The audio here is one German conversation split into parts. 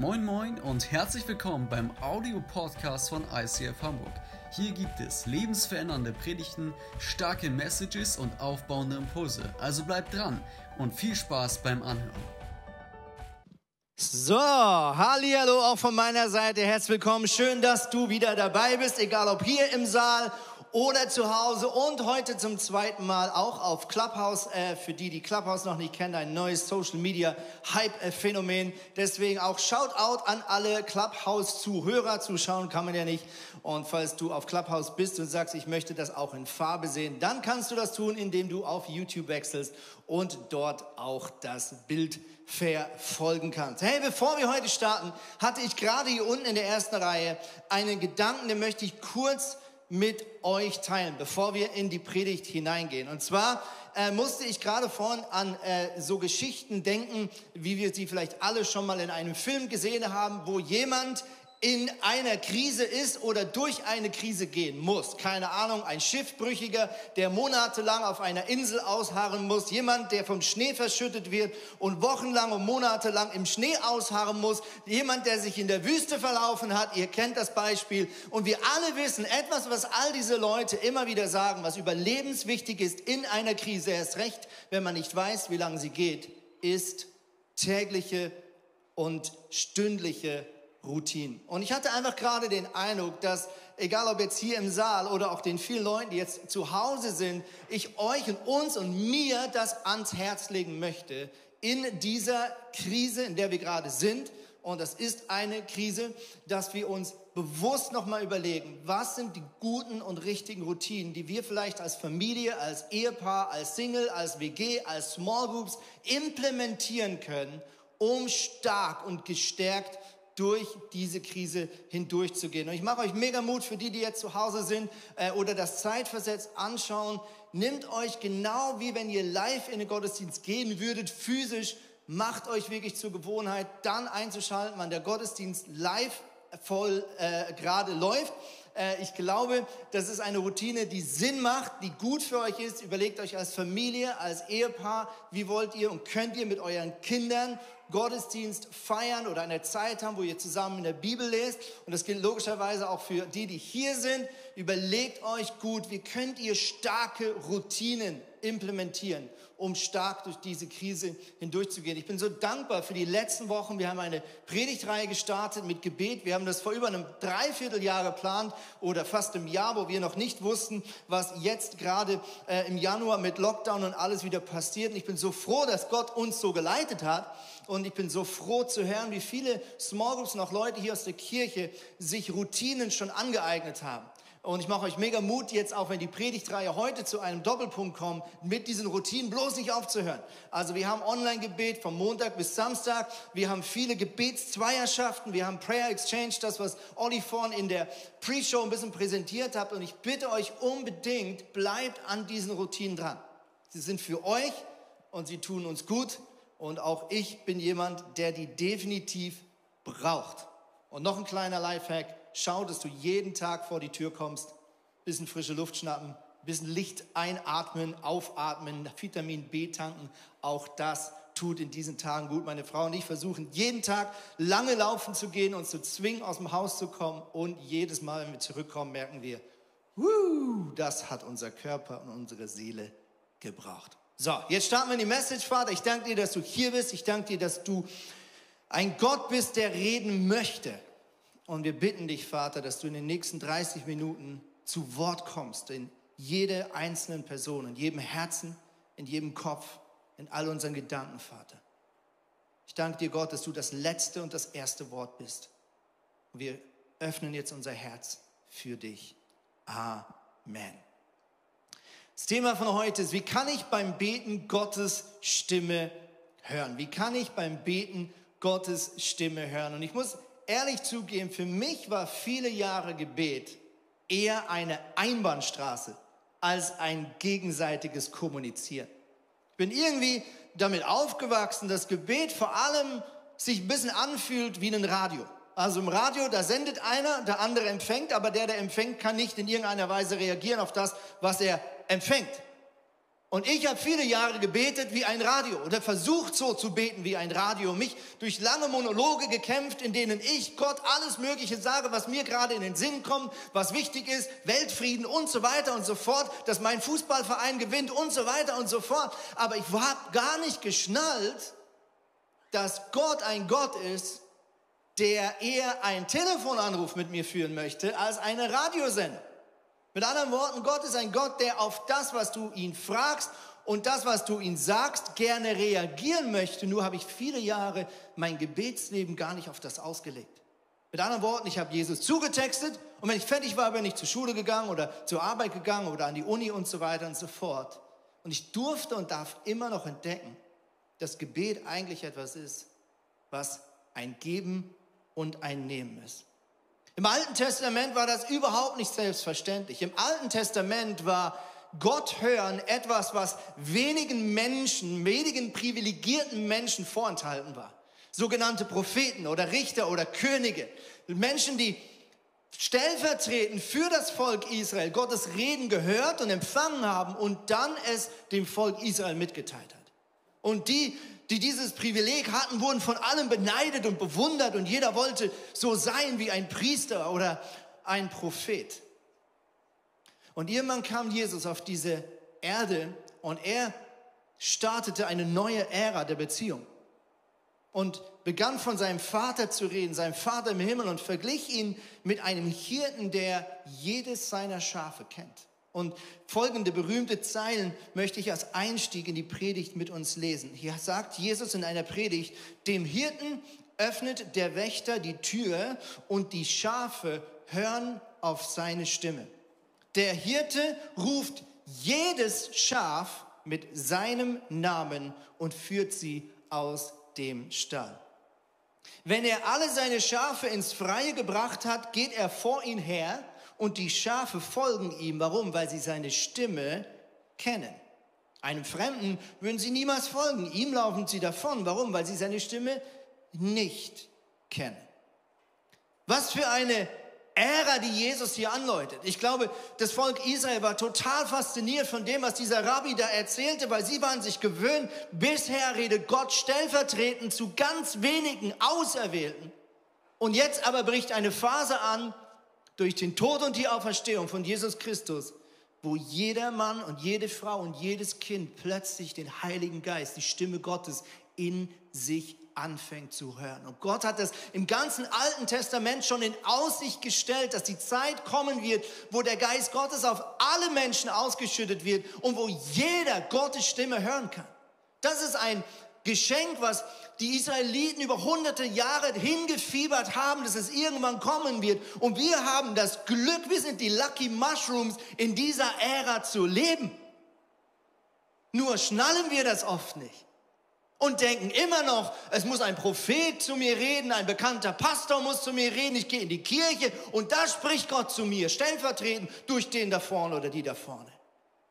Moin Moin und herzlich willkommen beim Audio-Podcast von ICF Hamburg. Hier gibt es lebensverändernde Predigten, starke Messages und aufbauende Impulse. Also bleibt dran und viel Spaß beim Anhören. So, hallo auch von meiner Seite, herzlich willkommen. Schön, dass du wieder dabei bist, egal ob hier im Saal oder zu Hause und heute zum zweiten Mal auch auf Clubhouse. Äh, für die, die Clubhouse noch nicht kennen, ein neues Social Media Hype-Phänomen. Deswegen auch Shoutout an alle Clubhouse-Zuhörer. Zuschauen kann man ja nicht. Und falls du auf Clubhouse bist und sagst, ich möchte das auch in Farbe sehen, dann kannst du das tun, indem du auf YouTube wechselst und dort auch das Bild verfolgen kannst. Hey, bevor wir heute starten, hatte ich gerade hier unten in der ersten Reihe einen Gedanken, den möchte ich kurz mit euch teilen, bevor wir in die Predigt hineingehen. Und zwar äh, musste ich gerade vorhin an äh, so Geschichten denken, wie wir sie vielleicht alle schon mal in einem Film gesehen haben, wo jemand in einer Krise ist oder durch eine Krise gehen muss. Keine Ahnung, ein Schiffbrüchiger, der monatelang auf einer Insel ausharren muss, jemand, der vom Schnee verschüttet wird und wochenlang und monatelang im Schnee ausharren muss, jemand, der sich in der Wüste verlaufen hat, ihr kennt das Beispiel. Und wir alle wissen, etwas, was all diese Leute immer wieder sagen, was überlebenswichtig ist in einer Krise, erst recht, wenn man nicht weiß, wie lange sie geht, ist tägliche und stündliche Routinen. Und ich hatte einfach gerade den Eindruck, dass egal ob jetzt hier im Saal oder auch den vielen Leuten, die jetzt zu Hause sind, ich euch und uns und mir das ans Herz legen möchte in dieser Krise, in der wir gerade sind. Und das ist eine Krise, dass wir uns bewusst nochmal überlegen, was sind die guten und richtigen Routinen, die wir vielleicht als Familie, als Ehepaar, als Single, als WG, als Small Groups implementieren können, um stark und gestärkt durch diese Krise hindurchzugehen. Und ich mache euch mega Mut für die, die jetzt zu Hause sind äh, oder das zeitversetzt anschauen. Nehmt euch genau wie wenn ihr live in den Gottesdienst gehen würdet, physisch, macht euch wirklich zur Gewohnheit, dann einzuschalten, wann der Gottesdienst live voll äh, gerade läuft. Äh, ich glaube, das ist eine Routine, die Sinn macht, die gut für euch ist. Überlegt euch als Familie, als Ehepaar, wie wollt ihr und könnt ihr mit euren Kindern Gottesdienst feiern oder eine Zeit haben, wo ihr zusammen in der Bibel lest. Und das gilt logischerweise auch für die, die hier sind. Überlegt euch gut, wie könnt ihr starke Routinen implementieren, um stark durch diese Krise hindurchzugehen. Ich bin so dankbar für die letzten Wochen. Wir haben eine Predigtreihe gestartet mit Gebet. Wir haben das vor über einem Dreivierteljahr geplant oder fast im Jahr, wo wir noch nicht wussten, was jetzt gerade äh, im Januar mit Lockdown und alles wieder passiert. Und ich bin so froh, dass Gott uns so geleitet hat. Und ich bin so froh zu hören, wie viele Small Groups und auch Leute hier aus der Kirche sich Routinen schon angeeignet haben. Und ich mache euch mega Mut, jetzt auch wenn die Predigtreihe heute zu einem Doppelpunkt kommt, mit diesen Routinen bloß nicht aufzuhören. Also wir haben Online-Gebet vom Montag bis Samstag. Wir haben viele Gebetszweierschaften. Wir haben Prayer Exchange, das, was Olli vorhin in der Pre-Show ein bisschen präsentiert hat. Und ich bitte euch unbedingt, bleibt an diesen Routinen dran. Sie sind für euch und sie tun uns gut. Und auch ich bin jemand, der die definitiv braucht. Und noch ein kleiner Lifehack schau, dass du jeden Tag vor die Tür kommst, bisschen frische Luft schnappen, bisschen Licht einatmen, aufatmen, Vitamin B tanken. Auch das tut in diesen Tagen gut. Meine Frau und ich versuchen jeden Tag lange laufen zu gehen, uns zu zwingen, aus dem Haus zu kommen. Und jedes Mal, wenn wir zurückkommen, merken wir, das hat unser Körper und unsere Seele gebraucht. So, jetzt starten wir in die Message, Vater. Ich danke dir, dass du hier bist. Ich danke dir, dass du ein Gott bist, der reden möchte. Und wir bitten dich, Vater, dass du in den nächsten 30 Minuten zu Wort kommst in jede einzelnen Person, in jedem Herzen, in jedem Kopf, in all unseren Gedanken, Vater. Ich danke dir, Gott, dass du das letzte und das erste Wort bist. Und wir öffnen jetzt unser Herz für dich. Amen. Das Thema von heute ist, wie kann ich beim Beten Gottes Stimme hören? Wie kann ich beim Beten Gottes Stimme hören? Und ich muss ehrlich zugeben, für mich war viele Jahre Gebet eher eine Einbahnstraße als ein gegenseitiges Kommunizieren. Ich bin irgendwie damit aufgewachsen, dass Gebet vor allem sich ein bisschen anfühlt wie ein Radio. Also im Radio, da sendet einer, der andere empfängt, aber der, der empfängt, kann nicht in irgendeiner Weise reagieren auf das, was er empfängt. Und ich habe viele Jahre gebetet wie ein Radio oder versucht so zu beten wie ein Radio, mich durch lange Monologe gekämpft, in denen ich Gott alles Mögliche sage, was mir gerade in den Sinn kommt, was wichtig ist, Weltfrieden und so weiter und so fort, dass mein Fußballverein gewinnt und so weiter und so fort. Aber ich habe gar nicht geschnallt, dass Gott ein Gott ist, der eher einen Telefonanruf mit mir führen möchte als eine Radiosendung. Mit anderen Worten, Gott ist ein Gott, der auf das, was du ihn fragst und das, was du ihn sagst, gerne reagieren möchte. Nur habe ich viele Jahre mein Gebetsleben gar nicht auf das ausgelegt. Mit anderen Worten, ich habe Jesus zugetextet und wenn ich fertig war, bin ich zur Schule gegangen oder zur Arbeit gegangen oder an die Uni und so weiter und so fort. Und ich durfte und darf immer noch entdecken, dass Gebet eigentlich etwas ist, was ein Geben und ein Nehmen ist. Im Alten Testament war das überhaupt nicht selbstverständlich. Im Alten Testament war Gott hören etwas, was wenigen Menschen, wenigen privilegierten Menschen vorenthalten war. Sogenannte Propheten oder Richter oder Könige. Menschen, die stellvertretend für das Volk Israel Gottes Reden gehört und empfangen haben und dann es dem Volk Israel mitgeteilt hat. Und die die dieses Privileg hatten, wurden von allem beneidet und bewundert und jeder wollte so sein wie ein Priester oder ein Prophet. Und irgendwann kam Jesus auf diese Erde und er startete eine neue Ära der Beziehung und begann von seinem Vater zu reden, seinem Vater im Himmel und verglich ihn mit einem Hirten, der jedes seiner Schafe kennt. Und folgende berühmte Zeilen möchte ich als Einstieg in die Predigt mit uns lesen. Hier sagt Jesus in einer Predigt, dem Hirten öffnet der Wächter die Tür und die Schafe hören auf seine Stimme. Der Hirte ruft jedes Schaf mit seinem Namen und führt sie aus dem Stall. Wenn er alle seine Schafe ins Freie gebracht hat, geht er vor ihn her und die Schafe folgen ihm. Warum? Weil sie seine Stimme kennen. Einem Fremden würden sie niemals folgen. Ihm laufen sie davon. Warum? Weil sie seine Stimme nicht kennen. Was für eine Ära, die Jesus hier anläutet. Ich glaube, das Volk Israel war total fasziniert von dem, was dieser Rabbi da erzählte, weil sie waren sich gewöhnt, bisher redet Gott stellvertretend zu ganz wenigen Auserwählten. Und jetzt aber bricht eine Phase an, durch den Tod und die Auferstehung von Jesus Christus, wo jeder Mann und jede Frau und jedes Kind plötzlich den Heiligen Geist, die Stimme Gottes in sich anfängt zu hören. Und Gott hat das im ganzen Alten Testament schon in Aussicht gestellt, dass die Zeit kommen wird, wo der Geist Gottes auf alle Menschen ausgeschüttet wird und wo jeder Gottes Stimme hören kann. Das ist ein Geschenk, was die Israeliten über hunderte Jahre hingefiebert haben, dass es irgendwann kommen wird. Und wir haben das Glück, wir sind die Lucky Mushrooms, in dieser Ära zu leben. Nur schnallen wir das oft nicht und denken immer noch, es muss ein Prophet zu mir reden, ein bekannter Pastor muss zu mir reden, ich gehe in die Kirche und da spricht Gott zu mir, stellvertretend durch den da vorne oder die da vorne.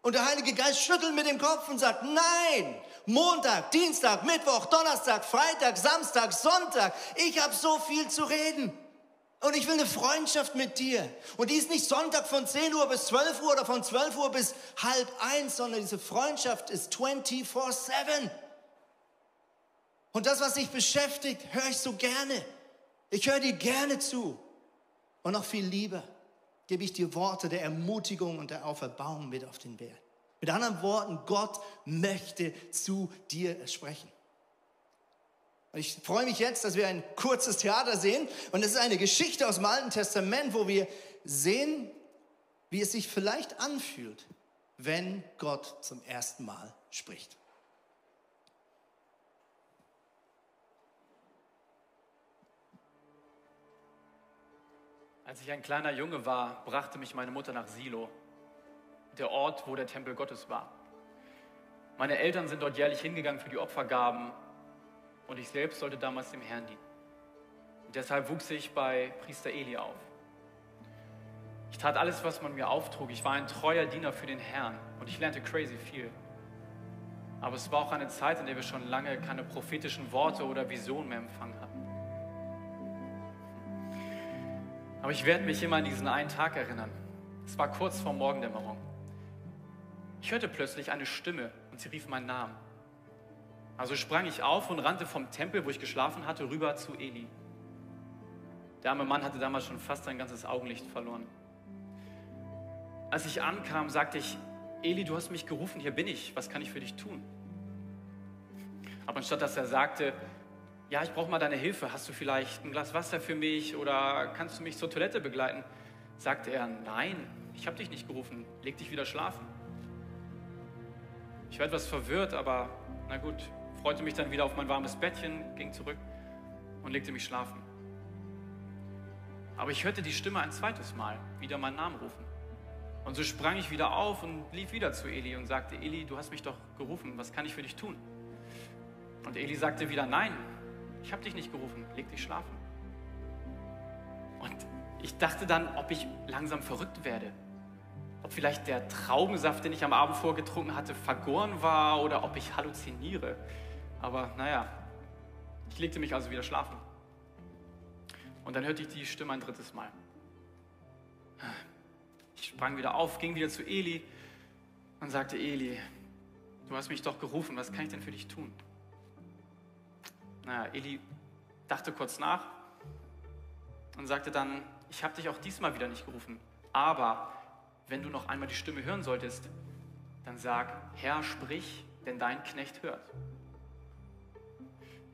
Und der Heilige Geist schüttelt mit dem Kopf und sagt, nein, Montag, Dienstag, Mittwoch, Donnerstag, Freitag, Samstag, Sonntag, ich habe so viel zu reden. Und ich will eine Freundschaft mit dir. Und die ist nicht Sonntag von 10 Uhr bis 12 Uhr oder von 12 Uhr bis halb eins, sondern diese Freundschaft ist 24-7. Und das, was dich beschäftigt, höre ich so gerne. Ich höre dir gerne zu. Und noch viel lieber gebe ich dir Worte der Ermutigung und der Auferbauung mit auf den Weg. Mit anderen Worten, Gott möchte zu dir sprechen. Und ich freue mich jetzt, dass wir ein kurzes Theater sehen. Und es ist eine Geschichte aus dem Alten Testament, wo wir sehen, wie es sich vielleicht anfühlt, wenn Gott zum ersten Mal spricht. Als ich ein kleiner Junge war, brachte mich meine Mutter nach Silo, der Ort, wo der Tempel Gottes war. Meine Eltern sind dort jährlich hingegangen für die Opfergaben und ich selbst sollte damals dem Herrn dienen. Und deshalb wuchs ich bei Priester Eli auf. Ich tat alles, was man mir auftrug. Ich war ein treuer Diener für den Herrn und ich lernte crazy viel. Aber es war auch eine Zeit, in der wir schon lange keine prophetischen Worte oder Visionen mehr empfangen hatten. Aber ich werde mich immer an diesen einen Tag erinnern. Es war kurz vor Morgendämmerung. Ich hörte plötzlich eine Stimme und sie rief meinen Namen. Also sprang ich auf und rannte vom Tempel, wo ich geschlafen hatte, rüber zu Eli. Der arme Mann hatte damals schon fast sein ganzes Augenlicht verloren. Als ich ankam, sagte ich, Eli, du hast mich gerufen, hier bin ich, was kann ich für dich tun? Aber anstatt dass er sagte, ja, ich brauche mal deine Hilfe, hast du vielleicht ein Glas Wasser für mich oder kannst du mich zur Toilette begleiten? sagte er, nein, ich habe dich nicht gerufen, leg dich wieder schlafen. Ich war etwas verwirrt, aber na gut, freute mich dann wieder auf mein warmes Bettchen, ging zurück und legte mich schlafen. Aber ich hörte die Stimme ein zweites Mal wieder meinen Namen rufen. Und so sprang ich wieder auf und lief wieder zu Eli und sagte, Eli, du hast mich doch gerufen, was kann ich für dich tun? Und Eli sagte wieder, nein, ich habe dich nicht gerufen, leg dich schlafen. Und ich dachte dann, ob ich langsam verrückt werde. Ob vielleicht der Traubensaft, den ich am Abend vorgetrunken hatte, vergoren war oder ob ich halluziniere. Aber naja, ich legte mich also wieder schlafen. Und dann hörte ich die Stimme ein drittes Mal. Ich sprang wieder auf, ging wieder zu Eli und sagte, Eli, du hast mich doch gerufen, was kann ich denn für dich tun? Naja, Eli dachte kurz nach und sagte dann, ich habe dich auch diesmal wieder nicht gerufen, aber wenn du noch einmal die Stimme hören solltest, dann sag, Herr, sprich, denn dein Knecht hört.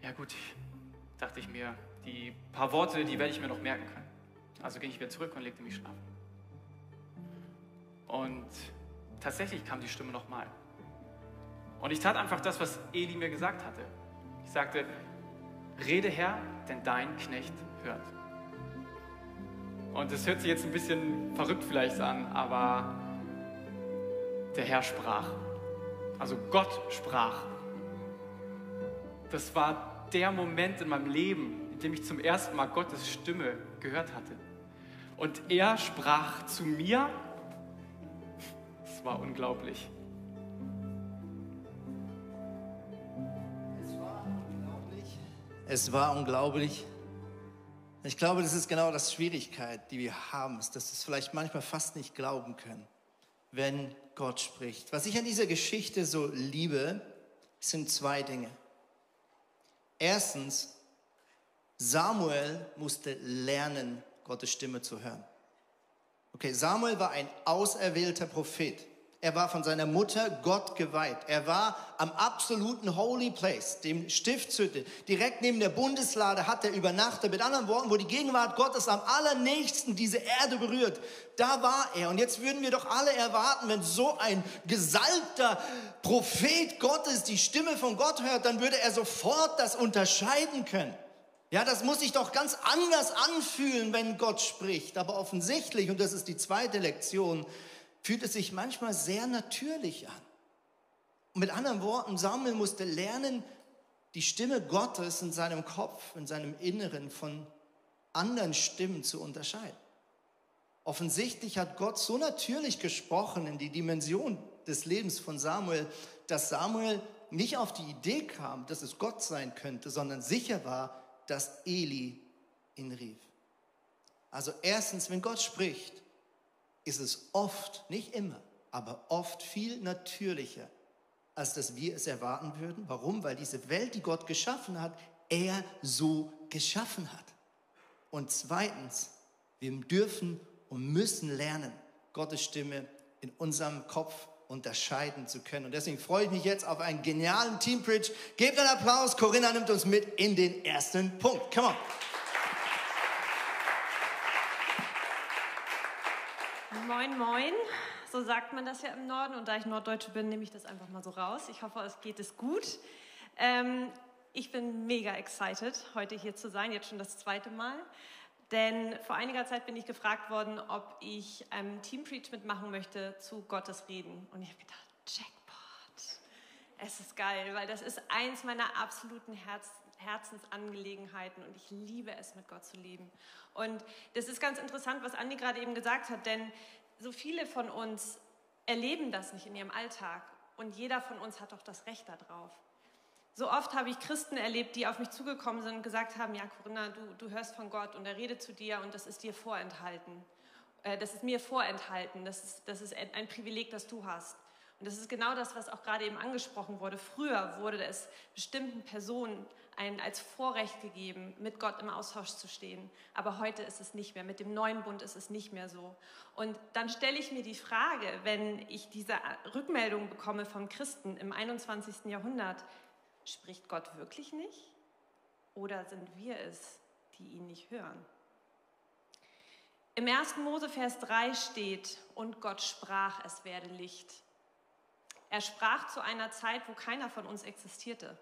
Ja gut, dachte ich mir, die paar Worte, die werde ich mir noch merken können. Also ging ich wieder zurück und legte mich schlafen. Und tatsächlich kam die Stimme nochmal. Und ich tat einfach das, was Eli mir gesagt hatte. Ich sagte, rede Herr, denn dein Knecht hört. Und es hört sich jetzt ein bisschen verrückt vielleicht an, aber der Herr sprach. Also Gott sprach. Das war der Moment in meinem Leben, in dem ich zum ersten Mal Gottes Stimme gehört hatte. Und er sprach zu mir. Es war unglaublich. Es war unglaublich. Ich glaube, das ist genau das Schwierigkeit, die wir haben, ist, dass wir es vielleicht manchmal fast nicht glauben können, wenn Gott spricht. Was ich an dieser Geschichte so liebe, sind zwei Dinge. Erstens, Samuel musste lernen, Gottes Stimme zu hören. Okay, Samuel war ein auserwählter Prophet. Er war von seiner Mutter Gott geweiht. Er war am absoluten Holy Place, dem Stiftshütte, direkt neben der Bundeslade hat er übernachtet. Mit anderen Worten, wo die Gegenwart Gottes am allernächsten diese Erde berührt, da war er. Und jetzt würden wir doch alle erwarten, wenn so ein gesalbter Prophet Gottes die Stimme von Gott hört, dann würde er sofort das unterscheiden können. Ja, das muss sich doch ganz anders anfühlen, wenn Gott spricht. Aber offensichtlich, und das ist die zweite Lektion, fühlt es sich manchmal sehr natürlich an. Und mit anderen Worten, Samuel musste lernen, die Stimme Gottes in seinem Kopf, in seinem Inneren von anderen Stimmen zu unterscheiden. Offensichtlich hat Gott so natürlich gesprochen in die Dimension des Lebens von Samuel, dass Samuel nicht auf die Idee kam, dass es Gott sein könnte, sondern sicher war, dass Eli ihn rief. Also erstens, wenn Gott spricht, ist es oft, nicht immer, aber oft viel natürlicher, als dass wir es erwarten würden. Warum? Weil diese Welt, die Gott geschaffen hat, er so geschaffen hat. Und zweitens, wir dürfen und müssen lernen, Gottes Stimme in unserem Kopf unterscheiden zu können. Und deswegen freue ich mich jetzt auf einen genialen Teambridge. Gebt einen Applaus. Corinna nimmt uns mit in den ersten Punkt. Come on. Moin, moin. So sagt man das ja im Norden. Und da ich Norddeutsche bin, nehme ich das einfach mal so raus. Ich hoffe, es geht es gut. Ähm, ich bin mega excited, heute hier zu sein, jetzt schon das zweite Mal. Denn vor einiger Zeit bin ich gefragt worden, ob ich einem Team Preach mitmachen möchte zu Gottes Reden. Und ich habe gedacht, Jackpot. Es ist geil, weil das ist eins meiner absoluten Herz, Herzensangelegenheiten und ich liebe es, mit Gott zu leben. Und das ist ganz interessant, was Andi gerade eben gesagt hat, denn so viele von uns erleben das nicht in ihrem Alltag und jeder von uns hat doch das Recht darauf. So oft habe ich Christen erlebt, die auf mich zugekommen sind und gesagt haben, ja Corinna, du, du hörst von Gott und er redet zu dir und das ist dir vorenthalten. Äh, das ist mir vorenthalten, das ist, das ist ein Privileg, das du hast. Und das ist genau das, was auch gerade eben angesprochen wurde. Früher wurde es bestimmten Personen ein, als Vorrecht gegeben, mit Gott im Austausch zu stehen. Aber heute ist es nicht mehr. Mit dem neuen Bund ist es nicht mehr so. Und dann stelle ich mir die Frage, wenn ich diese Rückmeldung bekomme von Christen im 21. Jahrhundert, spricht Gott wirklich nicht? Oder sind wir es, die ihn nicht hören? Im 1. Mose Vers 3 steht, und Gott sprach, es werde Licht. Er sprach zu einer Zeit, wo keiner von uns existierte.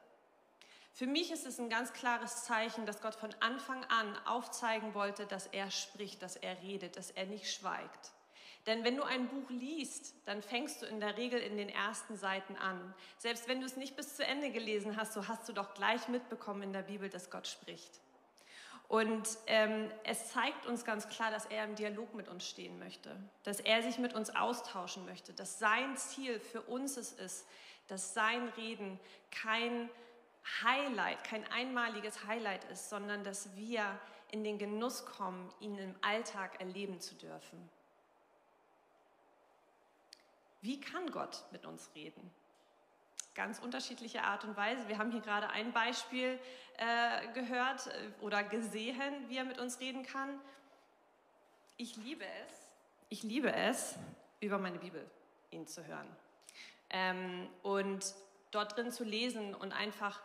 Für mich ist es ein ganz klares Zeichen, dass Gott von Anfang an aufzeigen wollte, dass er spricht, dass er redet, dass er nicht schweigt. Denn wenn du ein Buch liest, dann fängst du in der Regel in den ersten Seiten an. Selbst wenn du es nicht bis zu Ende gelesen hast, so hast du doch gleich mitbekommen in der Bibel, dass Gott spricht. Und ähm, es zeigt uns ganz klar, dass er im Dialog mit uns stehen möchte, dass er sich mit uns austauschen möchte, dass sein Ziel für uns es ist, dass sein Reden kein Highlight, kein einmaliges Highlight ist, sondern dass wir in den Genuss kommen, ihn im Alltag erleben zu dürfen. Wie kann Gott mit uns reden? Ganz unterschiedliche Art und Weise. Wir haben hier gerade ein Beispiel äh, gehört äh, oder gesehen, wie er mit uns reden kann. Ich liebe es, ich liebe es, über meine Bibel ihn zu hören. Ähm, und dort drin zu lesen und einfach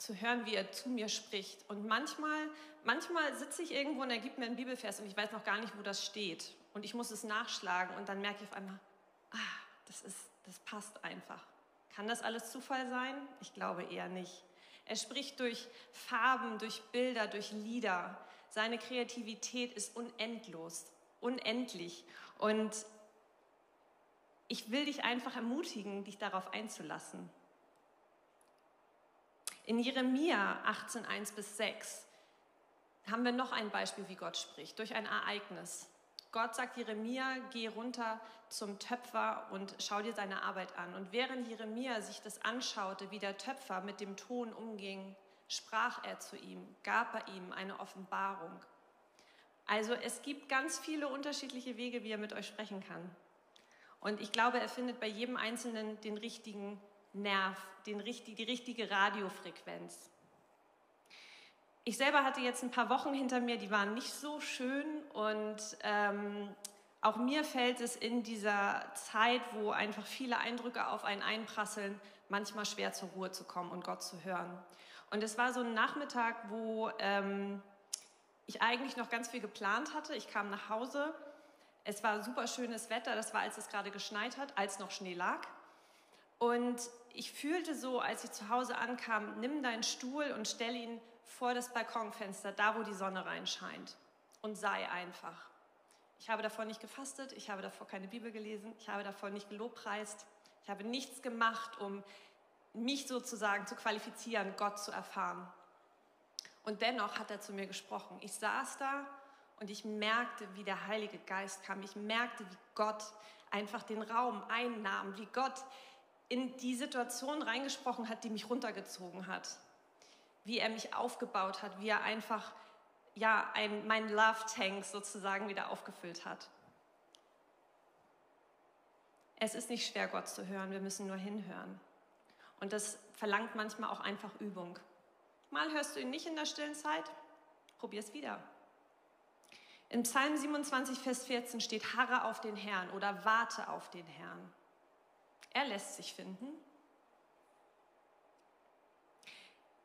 zu hören, wie er zu mir spricht. Und manchmal, manchmal sitze ich irgendwo und er gibt mir einen Bibelvers und ich weiß noch gar nicht, wo das steht. Und ich muss es nachschlagen und dann merke ich auf einmal, ah, das, ist, das passt einfach. Kann das alles Zufall sein? Ich glaube eher nicht. Er spricht durch Farben, durch Bilder, durch Lieder. Seine Kreativität ist unendlos, unendlich. Und ich will dich einfach ermutigen, dich darauf einzulassen. In Jeremia 18, 1 bis 6 haben wir noch ein Beispiel, wie Gott spricht, durch ein Ereignis. Gott sagt Jeremia, geh runter zum Töpfer und schau dir seine Arbeit an. Und während Jeremia sich das anschaute, wie der Töpfer mit dem Ton umging, sprach er zu ihm, gab er ihm eine Offenbarung. Also es gibt ganz viele unterschiedliche Wege, wie er mit euch sprechen kann. Und ich glaube, er findet bei jedem Einzelnen den richtigen Nerv, den, die richtige Radiofrequenz. Ich selber hatte jetzt ein paar Wochen hinter mir, die waren nicht so schön und ähm, auch mir fällt es in dieser Zeit, wo einfach viele Eindrücke auf einen einprasseln, manchmal schwer zur Ruhe zu kommen und Gott zu hören. Und es war so ein Nachmittag, wo ähm, ich eigentlich noch ganz viel geplant hatte. Ich kam nach Hause. Es war super schönes Wetter. Das war, als es gerade geschneit hat, als noch Schnee lag. Und ich fühlte so, als ich zu Hause ankam, nimm deinen Stuhl und stell ihn vor das Balkonfenster, da wo die Sonne reinscheint und sei einfach. Ich habe davor nicht gefastet, ich habe davor keine Bibel gelesen, ich habe davor nicht gelobpreist, ich habe nichts gemacht, um mich sozusagen zu qualifizieren, Gott zu erfahren. Und dennoch hat er zu mir gesprochen. Ich saß da und ich merkte, wie der Heilige Geist kam. Ich merkte, wie Gott einfach den Raum einnahm, wie Gott in die Situation reingesprochen hat, die mich runtergezogen hat. Wie er mich aufgebaut hat, wie er einfach ja, ein, mein Love Tank sozusagen wieder aufgefüllt hat. Es ist nicht schwer, Gott zu hören, wir müssen nur hinhören. Und das verlangt manchmal auch einfach Übung. Mal hörst du ihn nicht in der stillen Zeit, probier es wieder. In Psalm 27, Vers 14 steht, harre auf den Herrn oder warte auf den Herrn. Er lässt sich finden.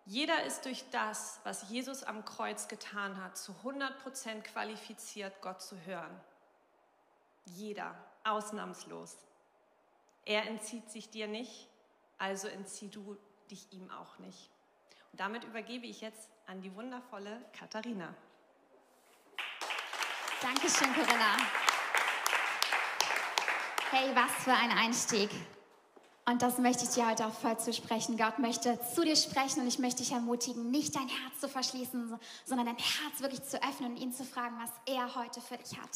Jeder ist durch das, was Jesus am Kreuz getan hat, zu 100% qualifiziert, Gott zu hören. Jeder, ausnahmslos. Er entzieht sich dir nicht, also entzieh du dich ihm auch nicht. Und damit übergebe ich jetzt an die wundervolle Katharina. Dankeschön, Corinna. Hey, was für ein Einstieg. Und das möchte ich dir heute auch voll zusprechen. Gott möchte zu dir sprechen und ich möchte dich ermutigen, nicht dein Herz zu verschließen, sondern dein Herz wirklich zu öffnen und ihn zu fragen, was er heute für dich hat.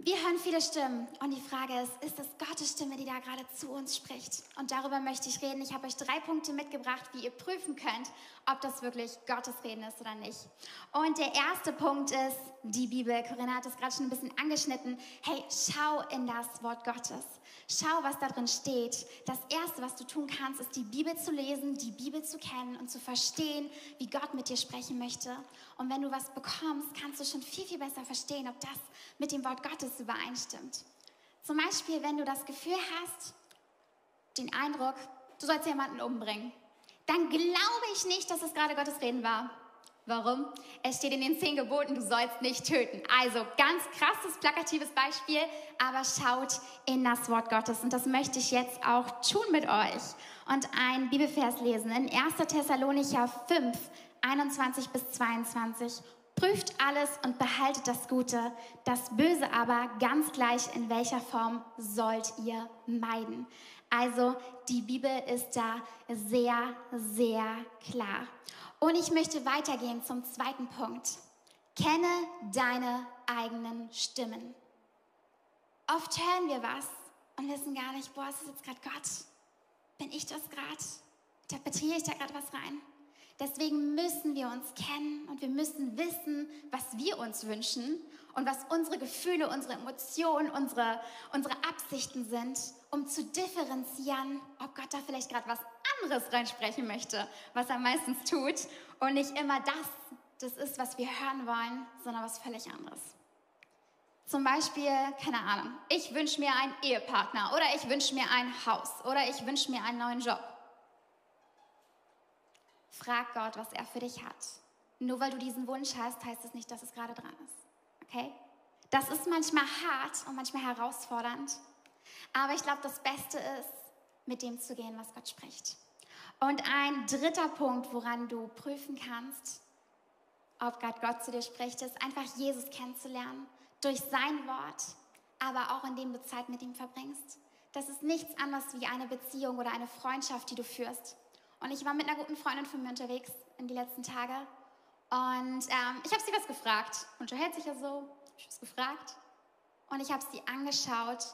Wir hören viele Stimmen und die Frage ist, ist es Gottes Stimme, die da gerade zu uns spricht? Und darüber möchte ich reden. Ich habe euch drei Punkte mitgebracht, wie ihr prüfen könnt, ob das wirklich Gottes Reden ist oder nicht. Und der erste Punkt ist die Bibel. Corinna hat es gerade schon ein bisschen angeschnitten. Hey, schau in das Wort Gottes. Schau, was da drin steht. Das erste, was du tun kannst, ist die Bibel zu lesen, die Bibel zu kennen und zu verstehen, wie Gott mit dir sprechen möchte. Und wenn du was bekommst, kannst du schon viel, viel besser verstehen, ob das mit dem Wort Gottes übereinstimmt. Zum Beispiel, wenn du das Gefühl hast, den Eindruck, du sollst jemanden umbringen dann glaube ich nicht, dass es gerade Gottes Reden war. Warum? Es steht in den zehn Geboten, du sollst nicht töten. Also ganz krasses, plakatives Beispiel, aber schaut in das Wort Gottes. Und das möchte ich jetzt auch tun mit euch. Und ein Bibelvers lesen in 1. Thessalonicher 5, 21 bis 22. Prüft alles und behaltet das Gute. Das Böse aber, ganz gleich in welcher Form, sollt ihr meiden. Also die Bibel ist da sehr, sehr klar. Und ich möchte weitergehen zum zweiten Punkt. Kenne deine eigenen Stimmen. Oft hören wir was und wissen gar nicht, boah, ist das jetzt gerade Gott? Bin ich das gerade? Interpretiere ich da gerade was rein? Deswegen müssen wir uns kennen und wir müssen wissen, was wir uns wünschen und was unsere Gefühle, unsere Emotionen, unsere, unsere Absichten sind, um zu differenzieren, ob Gott da vielleicht gerade was anderes reinsprechen möchte, was er meistens tut und nicht immer das, das ist, was wir hören wollen, sondern was völlig anderes. Zum Beispiel, keine Ahnung, ich wünsche mir einen Ehepartner oder ich wünsche mir ein Haus oder ich wünsche mir einen neuen Job. Frag Gott, was er für dich hat. Nur weil du diesen Wunsch hast, heißt es nicht, dass es gerade dran ist. Okay? Das ist manchmal hart und manchmal herausfordernd. Aber ich glaube, das Beste ist, mit dem zu gehen, was Gott spricht. Und ein dritter Punkt, woran du prüfen kannst, ob Gott Gott zu dir spricht, ist einfach Jesus kennenzulernen. Durch sein Wort, aber auch indem du Zeit mit ihm verbringst. Das ist nichts anderes wie eine Beziehung oder eine Freundschaft, die du führst. Und ich war mit einer guten Freundin von mir unterwegs in die letzten Tage. Und ähm, ich habe sie was gefragt. Unterhält sich ja so. Ich habe es gefragt. Und ich habe sie angeschaut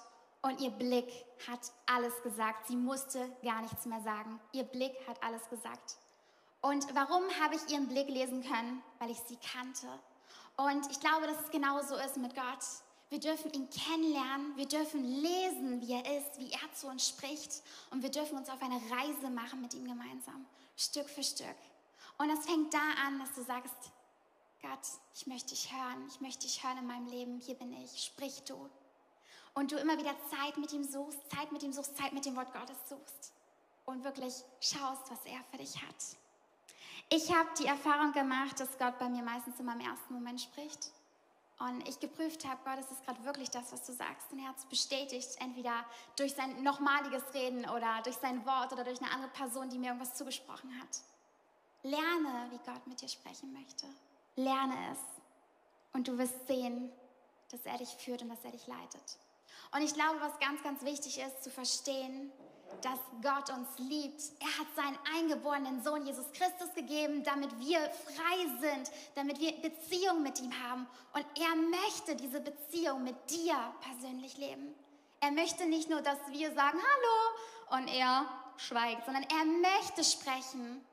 und ihr Blick hat alles gesagt. Sie musste gar nichts mehr sagen. Ihr Blick hat alles gesagt. Und warum habe ich ihren Blick lesen können? Weil ich sie kannte. Und ich glaube, dass es genauso ist mit Gott. Wir dürfen ihn kennenlernen, wir dürfen lesen, wie er ist, wie er zu uns spricht und wir dürfen uns auf eine Reise machen mit ihm gemeinsam, Stück für Stück. Und es fängt da an, dass du sagst, Gott, ich möchte dich hören, ich möchte dich hören in meinem Leben, hier bin ich, sprich du und du immer wieder Zeit mit ihm suchst, Zeit mit ihm suchst, Zeit mit dem Wort Gottes suchst und wirklich schaust, was er für dich hat. Ich habe die Erfahrung gemacht, dass Gott bei mir meistens immer im ersten Moment spricht. Und ich geprüft habe, Gott, ist das gerade wirklich das, was du sagst? Hat es bestätigt, entweder durch sein nochmaliges Reden oder durch sein Wort oder durch eine andere Person, die mir irgendwas zugesprochen hat. Lerne, wie Gott mit dir sprechen möchte. Lerne es. Und du wirst sehen, dass er dich führt und dass er dich leitet. Und ich glaube, was ganz, ganz wichtig ist zu verstehen, dass Gott uns liebt. Er hat seinen eingeborenen Sohn Jesus Christus gegeben, damit wir frei sind, damit wir Beziehung mit ihm haben. Und er möchte diese Beziehung mit dir persönlich leben. Er möchte nicht nur, dass wir sagen Hallo und er schweigt, sondern er möchte sprechen.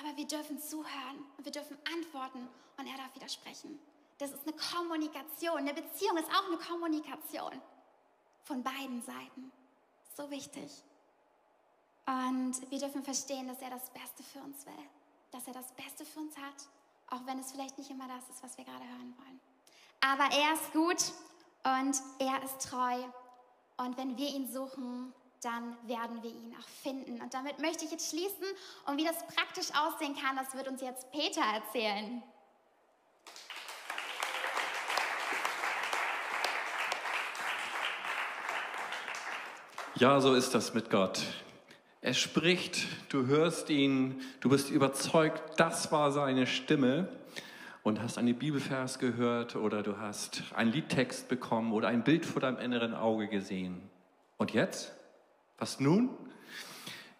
Aber wir dürfen zuhören und wir dürfen antworten und er darf widersprechen. Das ist eine Kommunikation. Eine Beziehung ist auch eine Kommunikation von beiden Seiten. So wichtig. Und wir dürfen verstehen, dass er das Beste für uns will. Dass er das Beste für uns hat, auch wenn es vielleicht nicht immer das ist, was wir gerade hören wollen. Aber er ist gut und er ist treu. Und wenn wir ihn suchen, dann werden wir ihn auch finden. Und damit möchte ich jetzt schließen. Und wie das praktisch aussehen kann, das wird uns jetzt Peter erzählen. Ja, so ist das mit Gott. Er spricht, du hörst ihn, du bist überzeugt, das war seine Stimme und hast eine Bibelvers gehört oder du hast einen Liedtext bekommen oder ein Bild vor deinem inneren Auge gesehen. Und jetzt? Was nun?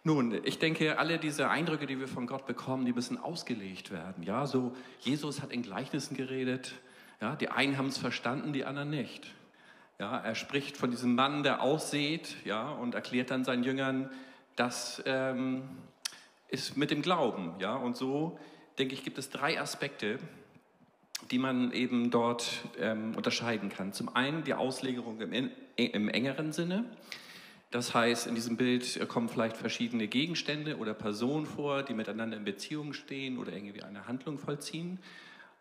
Nun, ich denke, alle diese Eindrücke, die wir von Gott bekommen, die müssen ausgelegt werden. Ja, so Jesus hat in Gleichnissen geredet. Ja, die einen haben es verstanden, die anderen nicht. Ja, er spricht von diesem Mann, der aussät, ja, und erklärt dann seinen Jüngern, dass ähm, ist mit dem Glauben. Ja? Und so, denke ich, gibt es drei Aspekte, die man eben dort ähm, unterscheiden kann. Zum einen die Auslegerung im, im engeren Sinne. Das heißt, in diesem Bild kommen vielleicht verschiedene Gegenstände oder Personen vor, die miteinander in Beziehung stehen oder irgendwie eine Handlung vollziehen.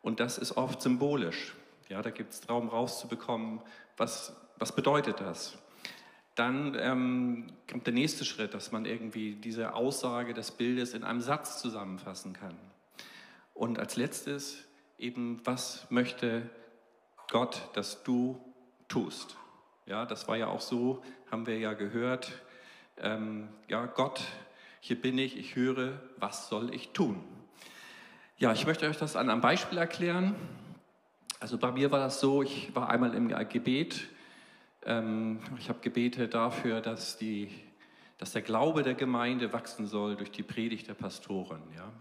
Und das ist oft symbolisch. Ja, da gibt es Raum rauszubekommen, was, was bedeutet das? Dann ähm, kommt der nächste Schritt, dass man irgendwie diese Aussage des Bildes in einem Satz zusammenfassen kann. Und als letztes eben, was möchte Gott, dass du tust? Ja, das war ja auch so, haben wir ja gehört. Ähm, ja, Gott, hier bin ich, ich höre, was soll ich tun? Ja, ich möchte euch das an einem Beispiel erklären. Also bei mir war das so, ich war einmal im Gebet. Ähm, ich habe gebetet dafür, dass, die, dass der Glaube der Gemeinde wachsen soll durch die Predigt der Pastoren. Ja?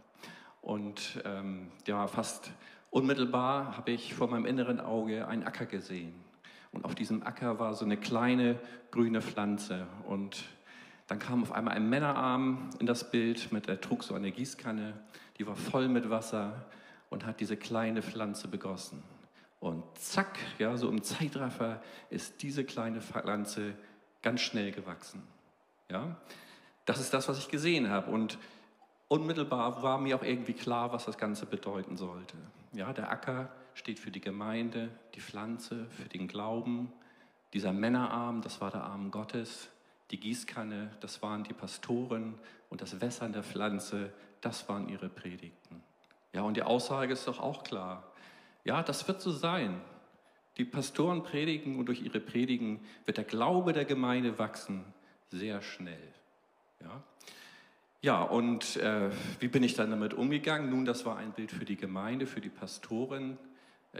Und ähm, ja, fast unmittelbar habe ich vor meinem inneren Auge einen Acker gesehen. Und auf diesem Acker war so eine kleine grüne Pflanze. Und dann kam auf einmal ein Männerarm in das Bild, mit, er trug so eine Gießkanne, die war voll mit Wasser und hat diese kleine Pflanze begossen. Und zack, ja, so im Zeitraffer ist diese kleine Pflanze ganz schnell gewachsen. Ja, das ist das, was ich gesehen habe. Und unmittelbar war mir auch irgendwie klar, was das Ganze bedeuten sollte. Ja, der Acker steht für die Gemeinde, die Pflanze für den Glauben. Dieser Männerarm, das war der Arm Gottes. Die Gießkanne, das waren die Pastoren. Und das Wässern der Pflanze, das waren ihre Predigten. Ja, und die Aussage ist doch auch klar. Ja, das wird so sein. Die Pastoren predigen und durch ihre Predigen wird der Glaube der Gemeinde wachsen, sehr schnell. Ja, ja und äh, wie bin ich dann damit umgegangen? Nun, das war ein Bild für die Gemeinde, für die Pastoren.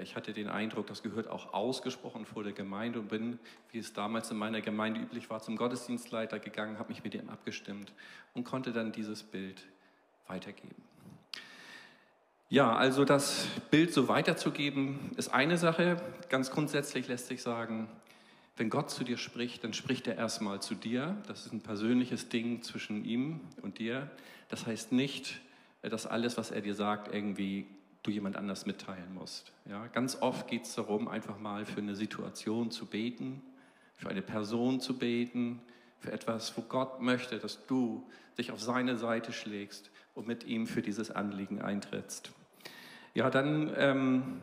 Ich hatte den Eindruck, das gehört auch ausgesprochen vor der Gemeinde und bin, wie es damals in meiner Gemeinde üblich war, zum Gottesdienstleiter gegangen, habe mich mit ihm abgestimmt und konnte dann dieses Bild weitergeben. Ja, also das Bild so weiterzugeben, ist eine Sache. Ganz grundsätzlich lässt sich sagen, wenn Gott zu dir spricht, dann spricht er erstmal zu dir. Das ist ein persönliches Ding zwischen ihm und dir. Das heißt nicht, dass alles, was er dir sagt, irgendwie du jemand anders mitteilen musst. Ja, ganz oft geht es darum, einfach mal für eine Situation zu beten, für eine Person zu beten, für etwas, wo Gott möchte, dass du dich auf seine Seite schlägst und mit ihm für dieses Anliegen eintrittst. Ja, dann ähm,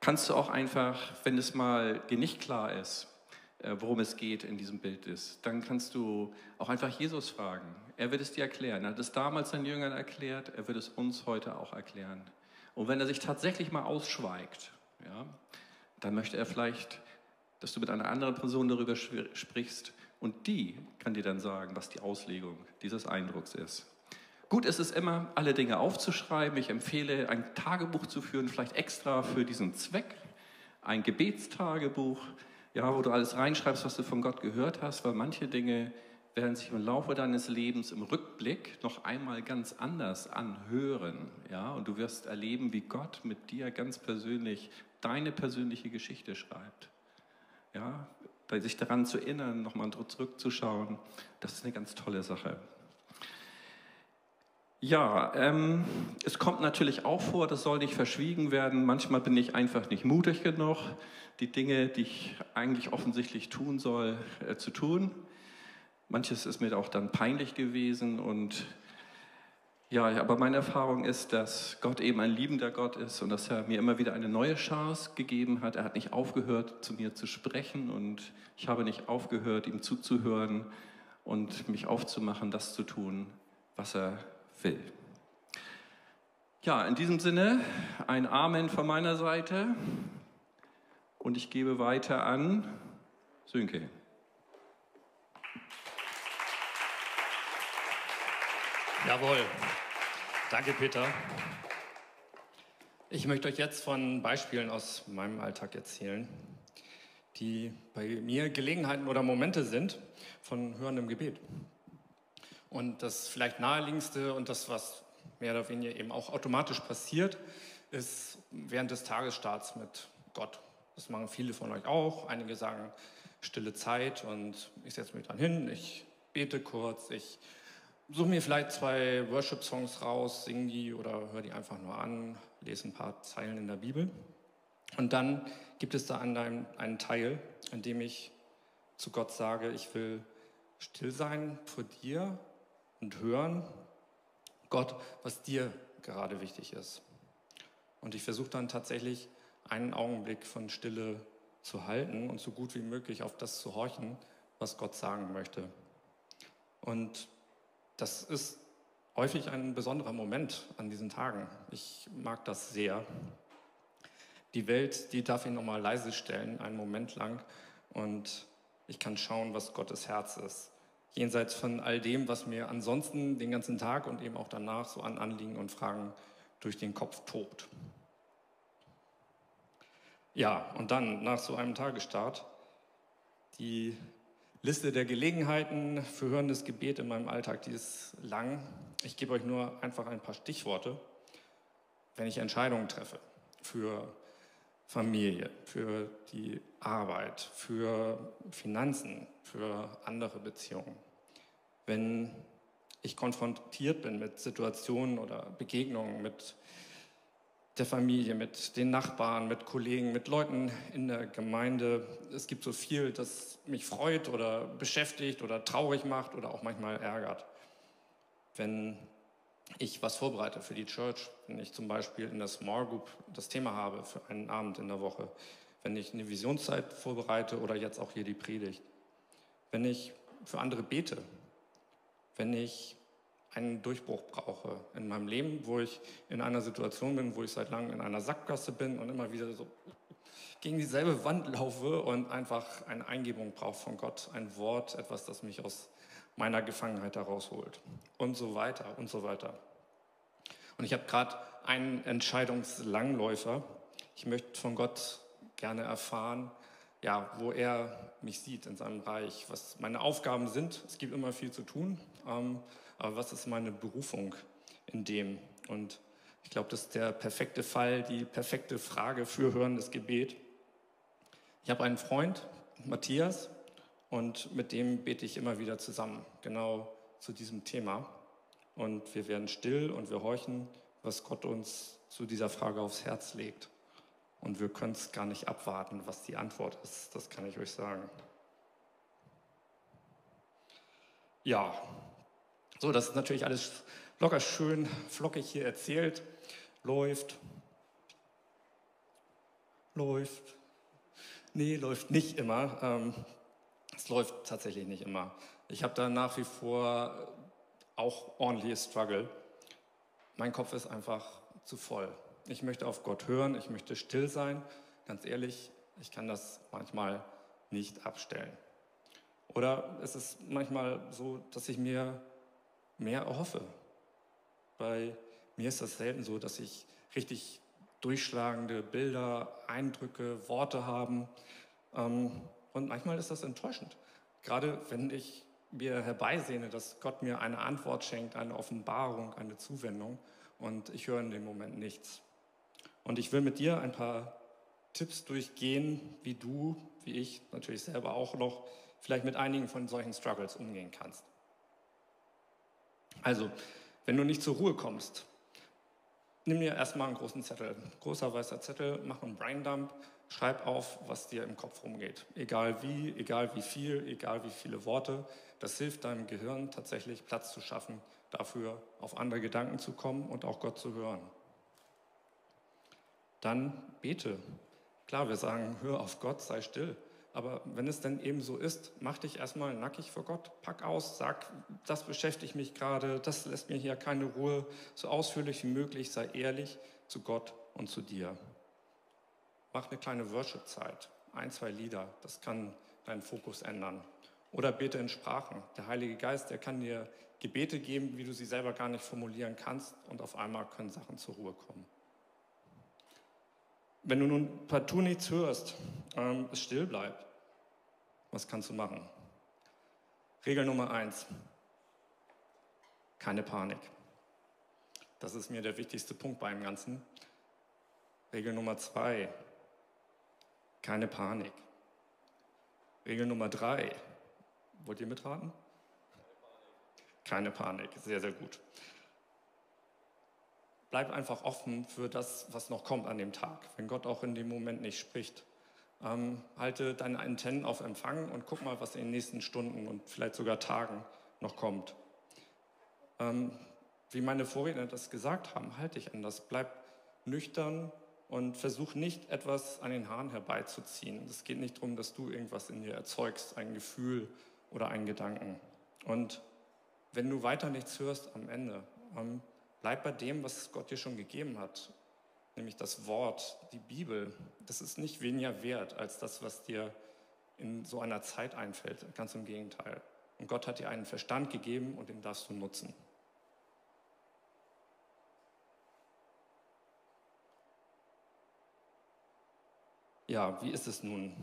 kannst du auch einfach, wenn es mal dir nicht klar ist, äh, worum es geht in diesem Bild ist, dann kannst du auch einfach Jesus fragen. Er wird es dir erklären. Er hat es damals seinen Jüngern erklärt, er wird es uns heute auch erklären. Und wenn er sich tatsächlich mal ausschweigt, ja, dann möchte er vielleicht, dass du mit einer anderen Person darüber sprichst und die kann dir dann sagen, was die Auslegung dieses Eindrucks ist. Gut ist es immer, alle Dinge aufzuschreiben. Ich empfehle, ein Tagebuch zu führen, vielleicht extra für diesen Zweck. Ein Gebetstagebuch, ja, wo du alles reinschreibst, was du von Gott gehört hast, weil manche Dinge werden sich im Laufe deines Lebens im Rückblick noch einmal ganz anders anhören. Ja, und du wirst erleben, wie Gott mit dir ganz persönlich deine persönliche Geschichte schreibt. Ja, sich daran zu erinnern, nochmal zurückzuschauen, das ist eine ganz tolle Sache. Ja, ähm, es kommt natürlich auch vor, das soll nicht verschwiegen werden. Manchmal bin ich einfach nicht mutig genug, die Dinge, die ich eigentlich offensichtlich tun soll, äh, zu tun. Manches ist mir auch dann peinlich gewesen und ja, aber meine Erfahrung ist, dass Gott eben ein liebender Gott ist und dass er mir immer wieder eine neue Chance gegeben hat. Er hat nicht aufgehört, zu mir zu sprechen und ich habe nicht aufgehört, ihm zuzuhören und mich aufzumachen, das zu tun, was er will. Ja, in diesem Sinne ein Amen von meiner Seite und ich gebe weiter an Sönke. Jawohl. Danke, Peter. Ich möchte euch jetzt von Beispielen aus meinem Alltag erzählen, die bei mir Gelegenheiten oder Momente sind von hörendem Gebet. Und das vielleicht naheliegendste und das, was mehr oder weniger eben auch automatisch passiert, ist während des Tagesstarts mit Gott. Das machen viele von euch auch. Einige sagen stille Zeit und ich setze mich dann hin, ich bete kurz, ich suche mir vielleicht zwei Worship-Songs raus, singe die oder höre die einfach nur an, lese ein paar Zeilen in der Bibel. Und dann gibt es da einen, einen Teil, in dem ich zu Gott sage, ich will still sein vor dir und hören, Gott, was dir gerade wichtig ist. Und ich versuche dann tatsächlich einen Augenblick von Stille zu halten und so gut wie möglich auf das zu horchen, was Gott sagen möchte. Und das ist häufig ein besonderer Moment an diesen Tagen. Ich mag das sehr. Die Welt, die darf ich nochmal leise stellen, einen Moment lang. Und ich kann schauen, was Gottes Herz ist. Jenseits von all dem, was mir ansonsten den ganzen Tag und eben auch danach so an Anliegen und Fragen durch den Kopf tobt. Ja, und dann nach so einem Tagesstart die Liste der Gelegenheiten für hörendes Gebet in meinem Alltag, die ist lang. Ich gebe euch nur einfach ein paar Stichworte, wenn ich Entscheidungen treffe für Familie, für die Arbeit, für Finanzen, für andere Beziehungen. Wenn ich konfrontiert bin mit Situationen oder Begegnungen mit der Familie, mit den Nachbarn, mit Kollegen, mit Leuten in der Gemeinde. Es gibt so viel, das mich freut oder beschäftigt oder traurig macht oder auch manchmal ärgert. Wenn ich was vorbereite für die Church, wenn ich zum Beispiel in der Small Group das Thema habe für einen Abend in der Woche, wenn ich eine Visionszeit vorbereite oder jetzt auch hier die Predigt, wenn ich für andere bete, wenn ich einen Durchbruch brauche in meinem Leben, wo ich in einer Situation bin, wo ich seit langem in einer Sackgasse bin und immer wieder so gegen dieselbe Wand laufe und einfach eine Eingebung brauche von Gott, ein Wort, etwas, das mich aus meiner Gefangenheit herausholt und so weiter und so weiter. Und ich habe gerade einen Entscheidungslangläufer. Ich möchte von Gott gerne erfahren, ja, wo er mich sieht in seinem Reich, was meine Aufgaben sind. Es gibt immer viel zu tun. Ähm, aber was ist meine Berufung in dem? Und ich glaube, das ist der perfekte Fall, die perfekte Frage für hörendes Gebet. Ich habe einen Freund, Matthias, und mit dem bete ich immer wieder zusammen, genau zu diesem Thema. Und wir werden still und wir horchen, was Gott uns zu dieser Frage aufs Herz legt. Und wir können es gar nicht abwarten, was die Antwort ist. Das kann ich euch sagen. Ja, so, das ist natürlich alles locker schön, flockig hier erzählt. Läuft. Läuft. Nee, läuft nicht immer. Ähm, läuft tatsächlich nicht immer. Ich habe da nach wie vor auch ordentliches Struggle. Mein Kopf ist einfach zu voll. Ich möchte auf Gott hören, ich möchte still sein. Ganz ehrlich, ich kann das manchmal nicht abstellen. Oder es ist manchmal so, dass ich mir mehr erhoffe. Bei mir ist das selten so, dass ich richtig durchschlagende Bilder, Eindrücke, Worte haben. Ähm, und manchmal ist das enttäuschend. Gerade wenn ich mir herbeisehne, dass Gott mir eine Antwort schenkt, eine Offenbarung, eine Zuwendung und ich höre in dem Moment nichts. Und ich will mit dir ein paar Tipps durchgehen, wie du, wie ich natürlich selber auch noch, vielleicht mit einigen von solchen Struggles umgehen kannst. Also, wenn du nicht zur Ruhe kommst, nimm dir erstmal einen großen Zettel, großer weißer Zettel, mach einen Braindump, schreib auf, was dir im Kopf rumgeht. Egal wie, egal wie viel, egal wie viele Worte. Das hilft deinem Gehirn tatsächlich Platz zu schaffen, dafür auf andere Gedanken zu kommen und auch Gott zu hören. Dann bete. Klar, wir sagen, hör auf Gott, sei still. Aber wenn es denn eben so ist, mach dich erstmal nackig vor Gott, pack aus, sag, das beschäftigt mich gerade, das lässt mir hier keine Ruhe, so ausführlich wie möglich, sei ehrlich zu Gott und zu dir. Mach eine kleine Worship-Zeit, ein, zwei Lieder, das kann deinen Fokus ändern. Oder bete in Sprachen. Der Heilige Geist, der kann dir Gebete geben, wie du sie selber gar nicht formulieren kannst und auf einmal können Sachen zur Ruhe kommen. Wenn du nun partout nichts hörst, ähm, es still bleibt, was kannst du machen? Regel Nummer eins, keine Panik. Das ist mir der wichtigste Punkt beim Ganzen. Regel Nummer zwei, keine Panik. Regel Nummer drei, wollt ihr mitraten? Keine Panik, sehr, sehr gut. Bleib einfach offen für das, was noch kommt an dem Tag, wenn Gott auch in dem Moment nicht spricht. Ähm, halte deine Antennen auf Empfang und guck mal, was in den nächsten Stunden und vielleicht sogar Tagen noch kommt. Ähm, wie meine Vorredner das gesagt haben, halte dich an das. Bleib nüchtern und versuch nicht, etwas an den Haaren herbeizuziehen. Es geht nicht darum, dass du irgendwas in dir erzeugst, ein Gefühl oder einen Gedanken. Und wenn du weiter nichts hörst am Ende, ähm, bleib bei dem, was Gott dir schon gegeben hat, nämlich das Wort, die Bibel. Das ist nicht weniger wert als das, was dir in so einer Zeit einfällt. Ganz im Gegenteil. Und Gott hat dir einen Verstand gegeben und den darfst du nutzen. Ja, wie ist es nun?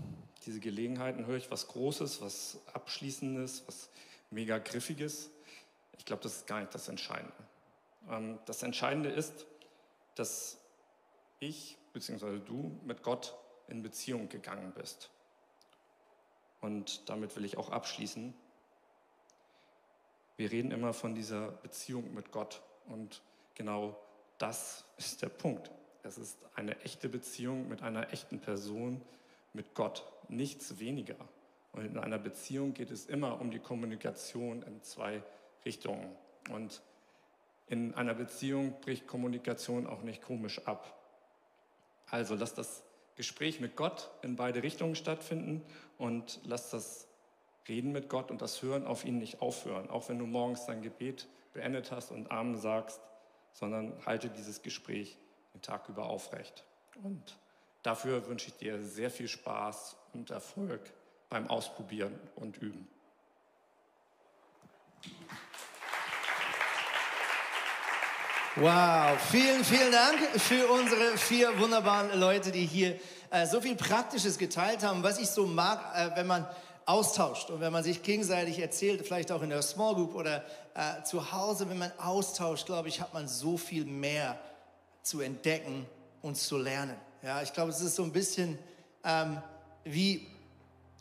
Diese Gelegenheiten höre ich was Großes, was Abschließendes, was mega Griffiges. Ich glaube, das ist gar nicht das Entscheidende. Ähm, das Entscheidende ist, dass ich bzw. du mit Gott in Beziehung gegangen bist. Und damit will ich auch abschließen. Wir reden immer von dieser Beziehung mit Gott und genau das ist der Punkt. Es ist eine echte Beziehung mit einer echten Person, mit Gott, nichts weniger. Und in einer Beziehung geht es immer um die Kommunikation in zwei Richtungen. Und in einer Beziehung bricht Kommunikation auch nicht komisch ab. Also lass das Gespräch mit Gott in beide Richtungen stattfinden und lass das Reden mit Gott und das Hören auf ihn nicht aufhören, auch wenn du morgens dein Gebet beendet hast und Amen sagst, sondern halte dieses Gespräch den Tag über aufrecht. Und dafür wünsche ich dir sehr viel Spaß und Erfolg beim Ausprobieren und Üben. Wow, vielen, vielen Dank für unsere vier wunderbaren Leute, die hier äh, so viel Praktisches geteilt haben. Was ich so mag, äh, wenn man austauscht und wenn man sich gegenseitig erzählt, vielleicht auch in der Small Group oder äh, zu Hause, wenn man austauscht, glaube ich, hat man so viel mehr zu entdecken und zu lernen. Ja, ich glaube, es ist so ein bisschen ähm, wie,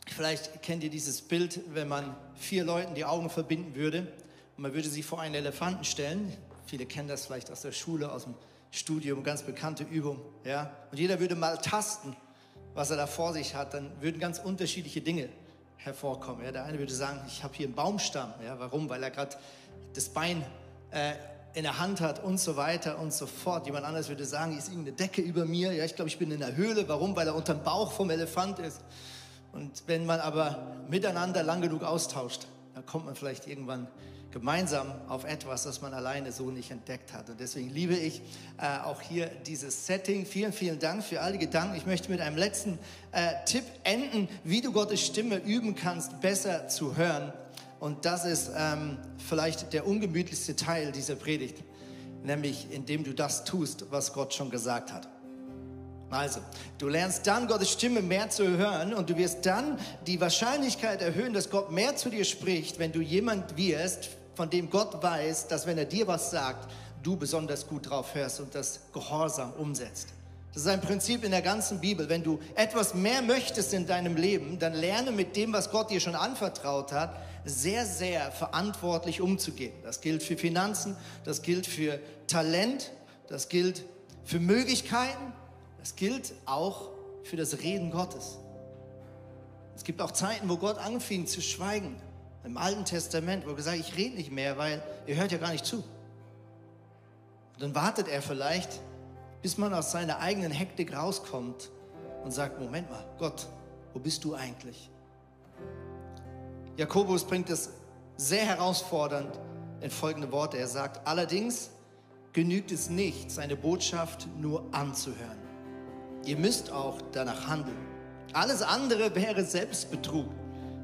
vielleicht kennt ihr dieses Bild, wenn man vier Leuten die Augen verbinden würde und man würde sie vor einen Elefanten stellen. Viele kennen das vielleicht aus der Schule, aus dem Studium, ganz bekannte Übung. Ja? Und jeder würde mal tasten, was er da vor sich hat. Dann würden ganz unterschiedliche Dinge hervorkommen. Ja? Der eine würde sagen, ich habe hier einen Baumstamm. Ja? Warum? Weil er gerade das Bein äh, in der Hand hat und so weiter und so fort. Jemand anderes würde sagen, ist irgendeine Decke über mir. Ja, ich glaube, ich bin in der Höhle. Warum? Weil er unter dem Bauch vom Elefant ist. Und wenn man aber miteinander lang genug austauscht, dann kommt man vielleicht irgendwann gemeinsam auf etwas, das man alleine so nicht entdeckt hat. Und deswegen liebe ich äh, auch hier dieses Setting. Vielen, vielen Dank für all die Gedanken. Ich möchte mit einem letzten äh, Tipp enden, wie du Gottes Stimme üben kannst, besser zu hören. Und das ist ähm, vielleicht der ungemütlichste Teil dieser Predigt, nämlich indem du das tust, was Gott schon gesagt hat. Also, du lernst dann Gottes Stimme mehr zu hören und du wirst dann die Wahrscheinlichkeit erhöhen, dass Gott mehr zu dir spricht, wenn du jemand wirst, von dem Gott weiß, dass wenn er dir was sagt, du besonders gut drauf hörst und das gehorsam umsetzt. Das ist ein Prinzip in der ganzen Bibel. Wenn du etwas mehr möchtest in deinem Leben, dann lerne mit dem, was Gott dir schon anvertraut hat, sehr, sehr verantwortlich umzugehen. Das gilt für Finanzen, das gilt für Talent, das gilt für Möglichkeiten, das gilt auch für das Reden Gottes. Es gibt auch Zeiten, wo Gott anfing zu schweigen. Im Alten Testament, wo er gesagt ich rede nicht mehr, weil ihr hört ja gar nicht zu. Und dann wartet er vielleicht, bis man aus seiner eigenen Hektik rauskommt und sagt, Moment mal, Gott, wo bist du eigentlich? Jakobus bringt es sehr herausfordernd in folgende Worte. Er sagt, allerdings genügt es nicht, seine Botschaft nur anzuhören. Ihr müsst auch danach handeln. Alles andere wäre Selbstbetrug.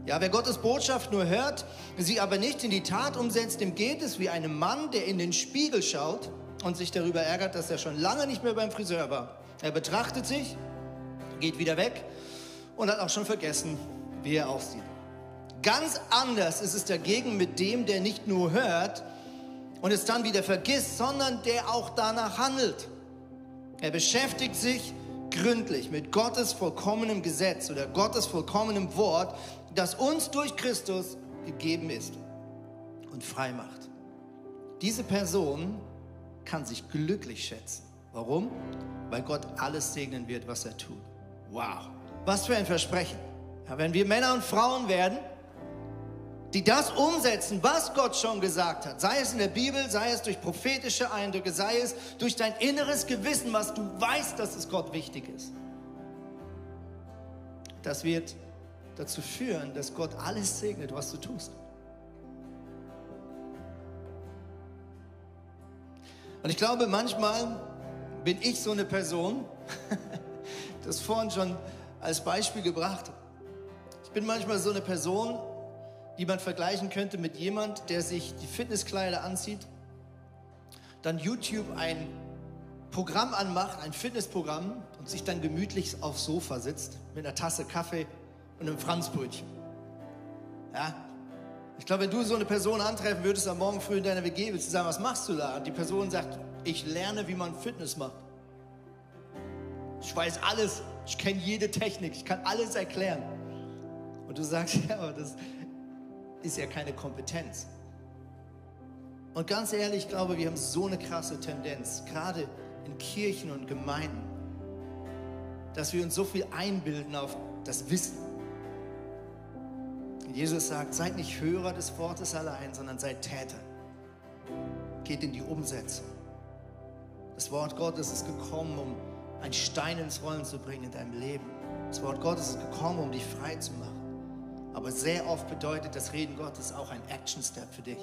Ja, wer Gottes Botschaft nur hört, sie aber nicht in die Tat umsetzt, dem geht es wie einem Mann, der in den Spiegel schaut und sich darüber ärgert, dass er schon lange nicht mehr beim Friseur war. Er betrachtet sich, geht wieder weg und hat auch schon vergessen, wie er aussieht. Ganz anders ist es dagegen mit dem, der nicht nur hört und es dann wieder vergisst, sondern der auch danach handelt. Er beschäftigt sich gründlich mit Gottes vollkommenem Gesetz oder Gottes vollkommenem Wort, das uns durch Christus gegeben ist. und frei macht. Diese Person kann sich glücklich schätzen. Warum? Weil Gott alles segnen wird, was er tut. Wow, was für ein Versprechen. Ja, wenn wir Männer und Frauen werden, die das umsetzen, was Gott schon gesagt hat, sei es in der Bibel, sei es durch prophetische Eindrücke, sei es durch dein inneres Gewissen, was du weißt, dass es Gott wichtig ist. Das wird dazu führen, dass Gott alles segnet, was du tust. Und ich glaube, manchmal bin ich so eine Person, das vorhin schon als Beispiel gebracht. Ich bin manchmal so eine Person, die man vergleichen könnte mit jemand, der sich die Fitnesskleider anzieht, dann YouTube ein Programm anmacht, ein Fitnessprogramm und sich dann gemütlich aufs Sofa sitzt mit einer Tasse Kaffee und einem Franzbrötchen. Ja? Ich glaube, wenn du so eine Person antreffen würdest am Morgen früh in deiner WG, würdest du sagen, was machst du da? Und die Person sagt, ich lerne, wie man Fitness macht. Ich weiß alles, ich kenne jede Technik, ich kann alles erklären. Und du sagst, ja, aber das ist ja keine Kompetenz. Und ganz ehrlich, ich glaube, wir haben so eine krasse Tendenz, gerade in Kirchen und Gemeinden, dass wir uns so viel einbilden auf das Wissen. Jesus sagt, seid nicht Hörer des Wortes allein, sondern seid Täter. Geht in die Umsetzung. Das Wort Gottes ist gekommen, um einen Stein ins Rollen zu bringen in deinem Leben. Das Wort Gottes ist gekommen, um dich frei zu machen. Aber sehr oft bedeutet das Reden Gottes auch ein Action-Step für dich.